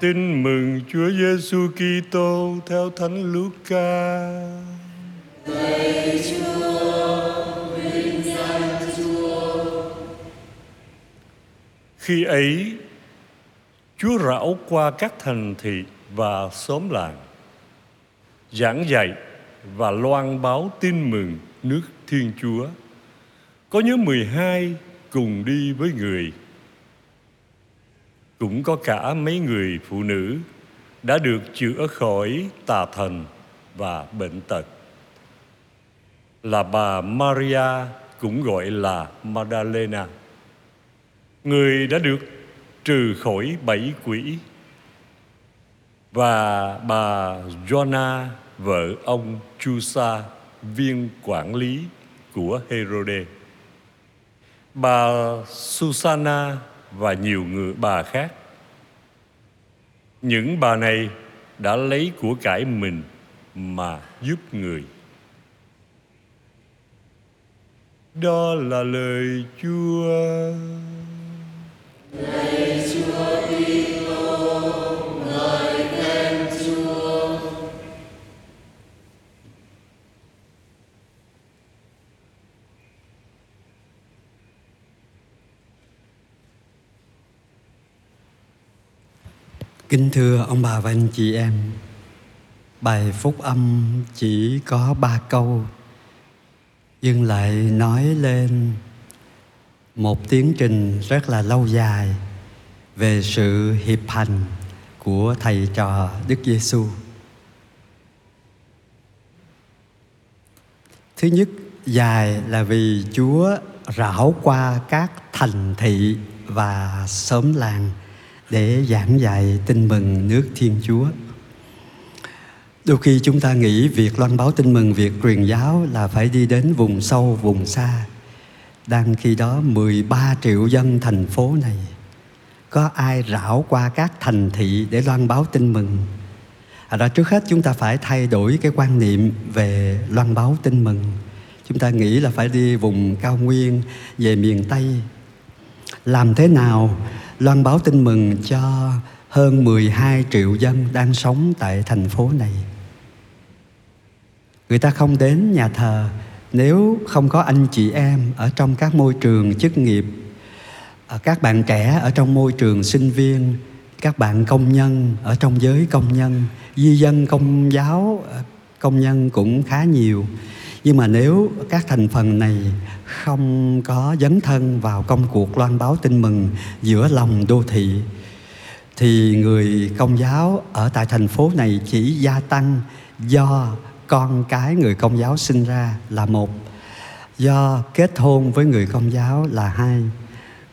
Tin mừng Chúa Giêsu Kitô theo Thánh Luca. Lạy Chúa, vinh danh Chúa. Khi ấy, Chúa rảo qua các thành thị và xóm làng, giảng dạy và loan báo tin mừng nước Thiên Chúa. Có nhóm 12 cùng đi với người cũng có cả mấy người phụ nữ đã được chữa khỏi tà thần và bệnh tật. Là bà Maria cũng gọi là Magdalena, người đã được trừ khỏi bảy quỷ. Và bà Joanna, vợ ông Chusa, viên quản lý của Herode. Bà Susanna và nhiều người bà khác. Những bà này đã lấy của cải mình mà giúp người. Đó là lời Chúa. lời Chúa Kính thưa ông bà và anh chị em, bài phúc âm chỉ có ba câu nhưng lại nói lên một tiến trình rất là lâu dài về sự hiệp hành của thầy trò Đức Giêsu. Thứ nhất, dài là vì Chúa rảo qua các thành thị và xóm làng để giảng dạy tin mừng nước Thiên Chúa. Đôi khi chúng ta nghĩ việc loan báo tin mừng, việc truyền giáo là phải đi đến vùng sâu, vùng xa. Đang khi đó 13 triệu dân thành phố này có ai rảo qua các thành thị để loan báo tin mừng. À đó trước hết chúng ta phải thay đổi cái quan niệm về loan báo tin mừng. Chúng ta nghĩ là phải đi vùng cao nguyên, về miền Tây. Làm thế nào loan báo tin mừng cho hơn 12 triệu dân đang sống tại thành phố này. Người ta không đến nhà thờ nếu không có anh chị em ở trong các môi trường chức nghiệp, à, các bạn trẻ ở trong môi trường sinh viên, các bạn công nhân ở trong giới công nhân, di dân công giáo, à, công nhân cũng khá nhiều. Nhưng mà nếu các thành phần này không có dấn thân vào công cuộc loan báo tin mừng giữa lòng đô thị, thì người công giáo ở tại thành phố này chỉ gia tăng do con cái người công giáo sinh ra là một, do kết hôn với người công giáo là hai.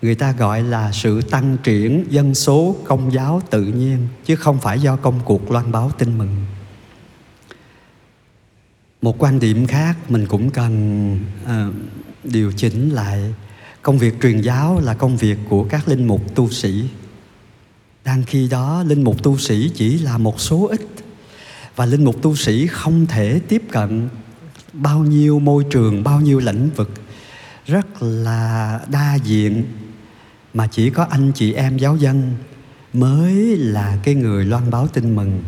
Người ta gọi là sự tăng triển dân số công giáo tự nhiên, chứ không phải do công cuộc loan báo tin mừng một quan điểm khác mình cũng cần uh, điều chỉnh lại. Công việc truyền giáo là công việc của các linh mục tu sĩ. Đang khi đó linh mục tu sĩ chỉ là một số ít và linh mục tu sĩ không thể tiếp cận bao nhiêu môi trường bao nhiêu lĩnh vực. Rất là đa diện mà chỉ có anh chị em giáo dân mới là cái người loan báo tin mừng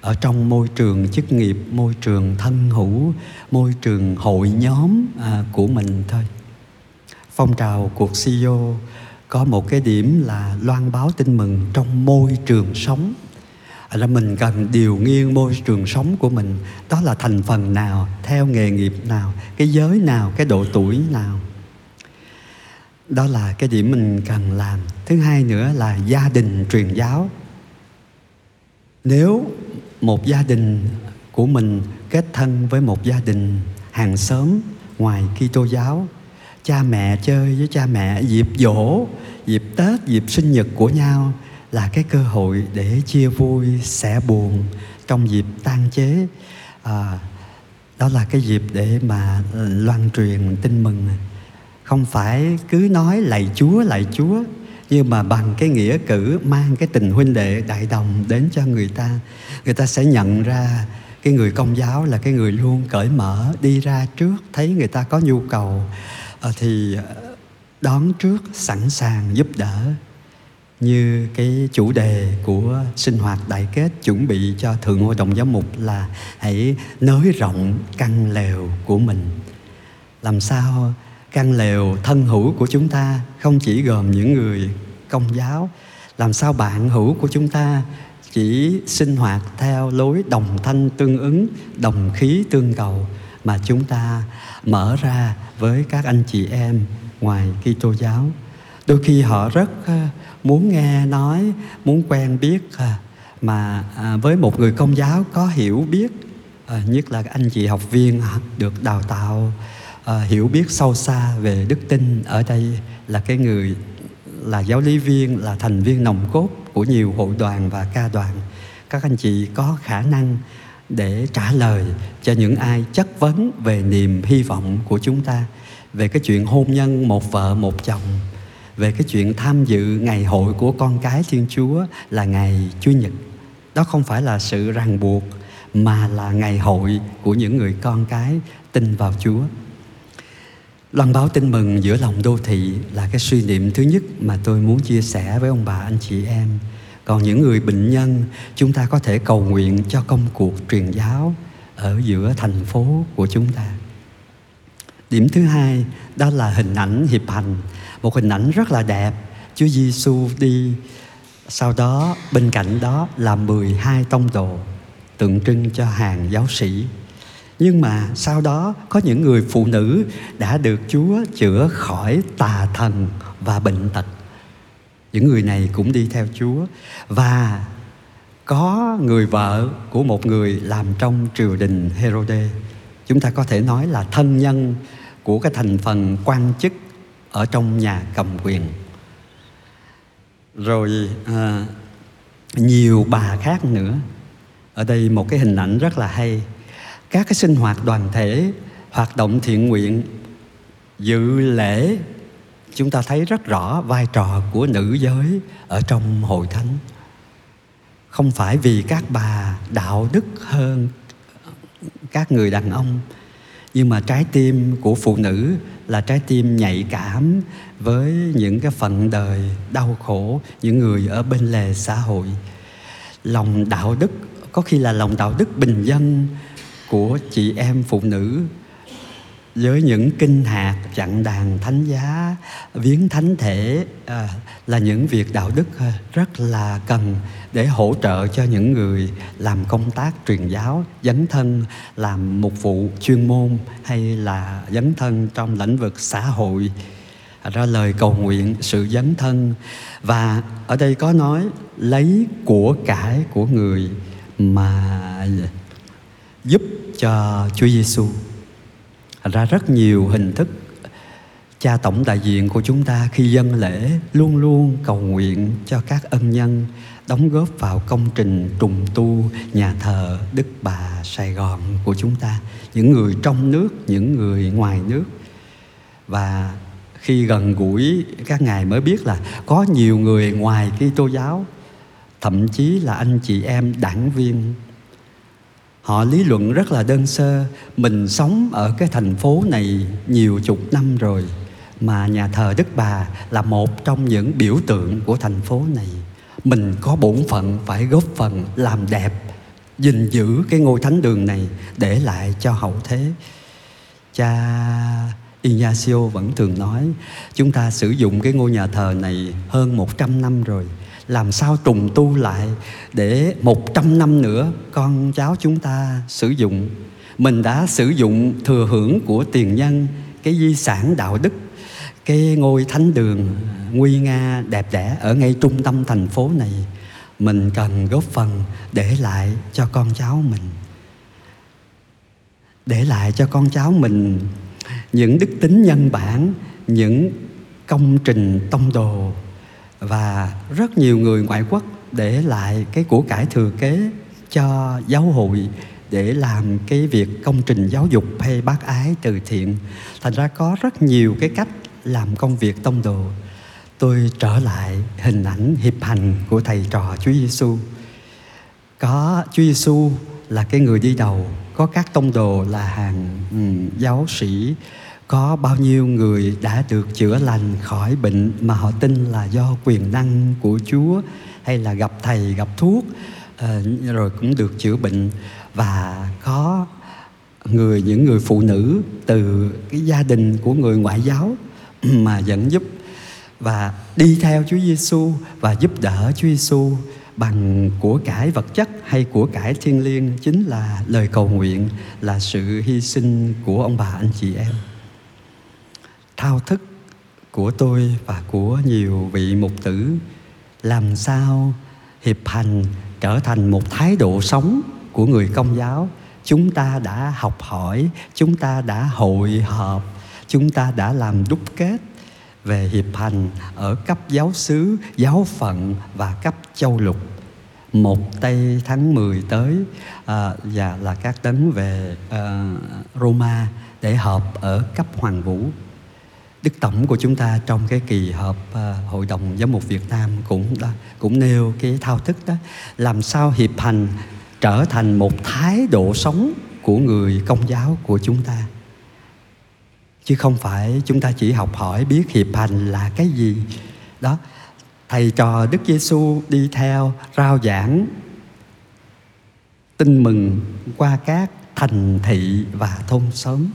ở trong môi trường chức nghiệp môi trường thân hữu môi trường hội nhóm à, của mình thôi. Phong trào cuộc CEO có một cái điểm là loan báo tin mừng trong môi trường sống. À, là mình cần điều nghiên môi trường sống của mình. Đó là thành phần nào theo nghề nghiệp nào cái giới nào cái độ tuổi nào. Đó là cái điểm mình cần làm. Thứ hai nữa là gia đình truyền giáo. Nếu một gia đình của mình kết thân với một gia đình hàng xóm ngoài Kitô giáo. Cha mẹ chơi với cha mẹ dịp dỗ dịp tết dịp sinh nhật của nhau là cái cơ hội để chia vui sẻ buồn trong dịp tang chế. À, đó là cái dịp để mà loan truyền tin mừng. Không phải cứ nói lạy chúa lạy chúa nhưng mà bằng cái nghĩa cử mang cái tình huynh đệ đại đồng đến cho người ta người ta sẽ nhận ra cái người công giáo là cái người luôn cởi mở đi ra trước, thấy người ta có nhu cầu ờ, thì ờ, đón trước, sẵn sàng giúp đỡ như cái chủ đề của sinh hoạt đại kết chuẩn bị cho thượng hội đồng giám mục là hãy nới rộng căn lều của mình. Làm sao căn lều thân hữu của chúng ta không chỉ gồm những người công giáo. Làm sao bạn hữu của chúng ta chỉ sinh hoạt theo lối đồng thanh tương ứng, đồng khí tương cầu mà chúng ta mở ra với các anh chị em ngoài Kitô giáo? Đôi khi họ rất à, muốn nghe nói, muốn quen biết à, mà à, với một người công giáo có hiểu biết nhất là anh chị học viên được đào tạo à, hiểu biết sâu xa về đức tin ở đây là cái người là giáo lý viên là thành viên nòng cốt của nhiều hội đoàn và ca đoàn các anh chị có khả năng để trả lời cho những ai chất vấn về niềm hy vọng của chúng ta về cái chuyện hôn nhân một vợ một chồng về cái chuyện tham dự ngày hội của con cái Thiên Chúa là ngày Chúa Nhật. Đó không phải là sự ràng buộc mà là ngày hội của những người con cái tin vào Chúa. Loan báo tin mừng giữa lòng đô thị là cái suy niệm thứ nhất mà tôi muốn chia sẻ với ông bà anh chị em. Còn những người bệnh nhân, chúng ta có thể cầu nguyện cho công cuộc truyền giáo ở giữa thành phố của chúng ta. Điểm thứ hai đó là hình ảnh hiệp hành một hình ảnh rất là đẹp Chúa Giêsu đi sau đó bên cạnh đó là 12 tông đồ tượng trưng cho hàng giáo sĩ nhưng mà sau đó có những người phụ nữ đã được Chúa chữa khỏi tà thần và bệnh tật. Những người này cũng đi theo Chúa và có người vợ của một người làm trong triều đình Herode. Chúng ta có thể nói là thân nhân của cái thành phần quan chức ở trong nhà cầm quyền rồi à, nhiều bà khác nữa ở đây một cái hình ảnh rất là hay các cái sinh hoạt đoàn thể, hoạt động thiện nguyện, dự lễ, chúng ta thấy rất rõ vai trò của nữ giới ở trong hội thánh. Không phải vì các bà đạo đức hơn các người đàn ông, nhưng mà trái tim của phụ nữ là trái tim nhạy cảm với những cái phận đời đau khổ, những người ở bên lề xã hội. Lòng đạo đức, có khi là lòng đạo đức bình dân của chị em phụ nữ với những kinh hạt chặn đàn thánh giá viếng thánh thể à, là những việc đạo đức à, rất là cần để hỗ trợ cho những người làm công tác truyền giáo dấn thân làm một vụ chuyên môn hay là dấn thân trong lĩnh vực xã hội. Ra lời cầu nguyện sự dấn thân. Và ở đây có nói lấy của cải của người mà giúp cho Chúa Giêsu. Ra rất nhiều hình thức cha tổng đại diện của chúng ta khi dân lễ luôn luôn cầu nguyện cho các ân nhân đóng góp vào công trình trùng tu nhà thờ Đức Bà Sài Gòn của chúng ta, những người trong nước, những người ngoài nước. Và khi gần gũi, các ngài mới biết là có nhiều người ngoài Kitô giáo, thậm chí là anh chị em đảng viên họ lý luận rất là đơn sơ. Mình sống ở cái thành phố này nhiều chục năm rồi, mà nhà thờ đức bà là một trong những biểu tượng của thành phố này. Mình có bổn phận phải góp phần làm đẹp, gìn giữ cái ngôi thánh đường này để lại cho hậu thế. Cha Ignacio vẫn thường nói, chúng ta sử dụng cái ngôi nhà thờ này hơn 100 năm rồi làm sao trùng tu lại để một trăm năm nữa con cháu chúng ta sử dụng? Mình đã sử dụng thừa hưởng của tiền nhân, cái di sản đạo đức, cái ngôi thánh đường nguy nga đẹp đẽ ở ngay trung tâm thành phố này. Mình cần góp phần để lại cho con cháu mình. Để lại cho con cháu mình những đức tính nhân bản, những công trình tông đồ và rất nhiều người ngoại quốc để lại cái của cải thừa kế cho giáo hội để làm cái việc công trình giáo dục hay bác ái từ thiện. Thành ra có rất nhiều cái cách làm công việc tông đồ. Tôi trở lại hình ảnh hiệp hành của thầy trò Chúa Giêsu có Chúa Giêsu là cái người đi đầu có các tông đồ là hàng um, giáo sĩ có bao nhiêu người đã được chữa lành khỏi bệnh mà họ tin là do quyền năng của Chúa hay là gặp thầy, gặp thuốc ờ, rồi cũng được chữa bệnh? Và có người, những người phụ nữ từ cái gia đình của người ngoại giáo mà dẫn giúp và đi theo Chúa Giêsu và giúp đỡ Chúa Giêsu bằng của cải vật chất hay của cải thiên liêng chính là lời cầu nguyện, là sự hy sinh của ông bà anh chị em thao thức của tôi và của nhiều vị mục tử làm sao hiệp hành trở thành một thái độ sống của người công giáo chúng ta đã học hỏi chúng ta đã hội họp chúng ta đã làm đúc kết về hiệp hành ở cấp giáo xứ, giáo phận và cấp châu lục. Một tây tháng 10 tới à, và là các tấn về à, Roma để họp ở cấp Hoàng Vũ. Đức Tổng của chúng ta trong cái kỳ họp uh, Hội đồng Giám mục Việt Nam cũng đã, cũng nêu cái thao thức đó. Làm sao hiệp hành trở thành một thái độ sống của người công giáo của chúng ta? Chứ không phải chúng ta chỉ học hỏi biết hiệp hành là cái gì. Đó thầy trò Đức Giêsu đi theo rao giảng tin mừng qua các thành thị và thôn xóm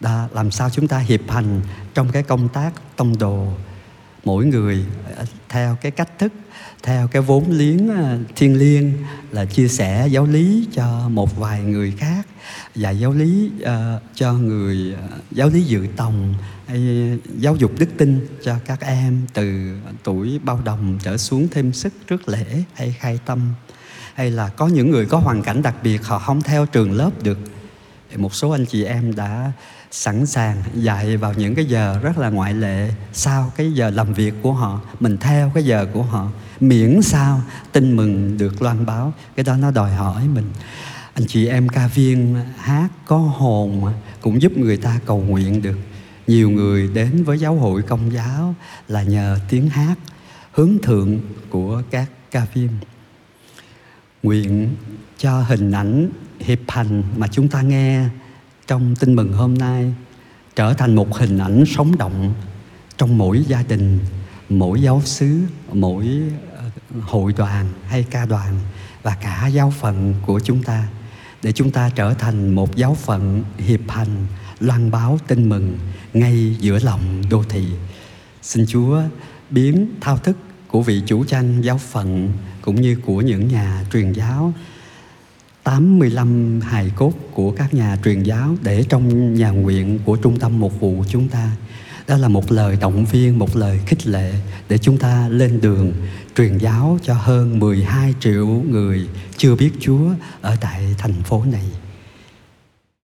đã làm sao chúng ta hiệp hành trong cái công tác tông đồ mỗi người ờ, theo cái cách thức theo cái vốn liếng ờ, thiên liêng là chia sẻ giáo lý cho một vài người khác và giáo lý uh, cho người uh, giáo lý dự tòng hay giáo dục đức tin cho các em từ tuổi bao đồng trở xuống thêm sức trước lễ hay khai tâm. Hay là có những người có hoàn cảnh đặc biệt họ không theo trường lớp được một số anh chị em đã sẵn sàng dạy vào những cái giờ rất là ngoại lệ sau cái giờ làm việc của họ, mình theo cái giờ của họ, miễn sao tin mừng được loan báo. Cái đó nó đòi hỏi mình. Anh chị em ca viên hát có hồn cũng giúp người ta cầu nguyện được. Nhiều người đến với giáo hội công giáo là nhờ tiếng hát, hướng thượng của các ca viên. Nguyện cho hình ảnh hiệp hành mà chúng ta nghe trong tin mừng hôm nay trở thành một hình ảnh sống động trong mỗi gia đình, mỗi giáo xứ, mỗi ờ, hội đoàn hay ca đoàn và cả giáo phận của chúng ta để chúng ta trở thành một giáo phận hiệp hành, loan báo tin mừng ngay giữa lòng đô thị. Xin chúa biến thao thức của vị chủ tranh giáo phận cũng như của những nhà truyền giáo 85 hài cốt của các nhà truyền giáo để trong nhà nguyện của trung tâm mục vụ chúng ta. Đó là một lời động viên, một lời khích lệ để chúng ta lên đường truyền giáo cho hơn 12 triệu người chưa biết Chúa ở tại thành phố này.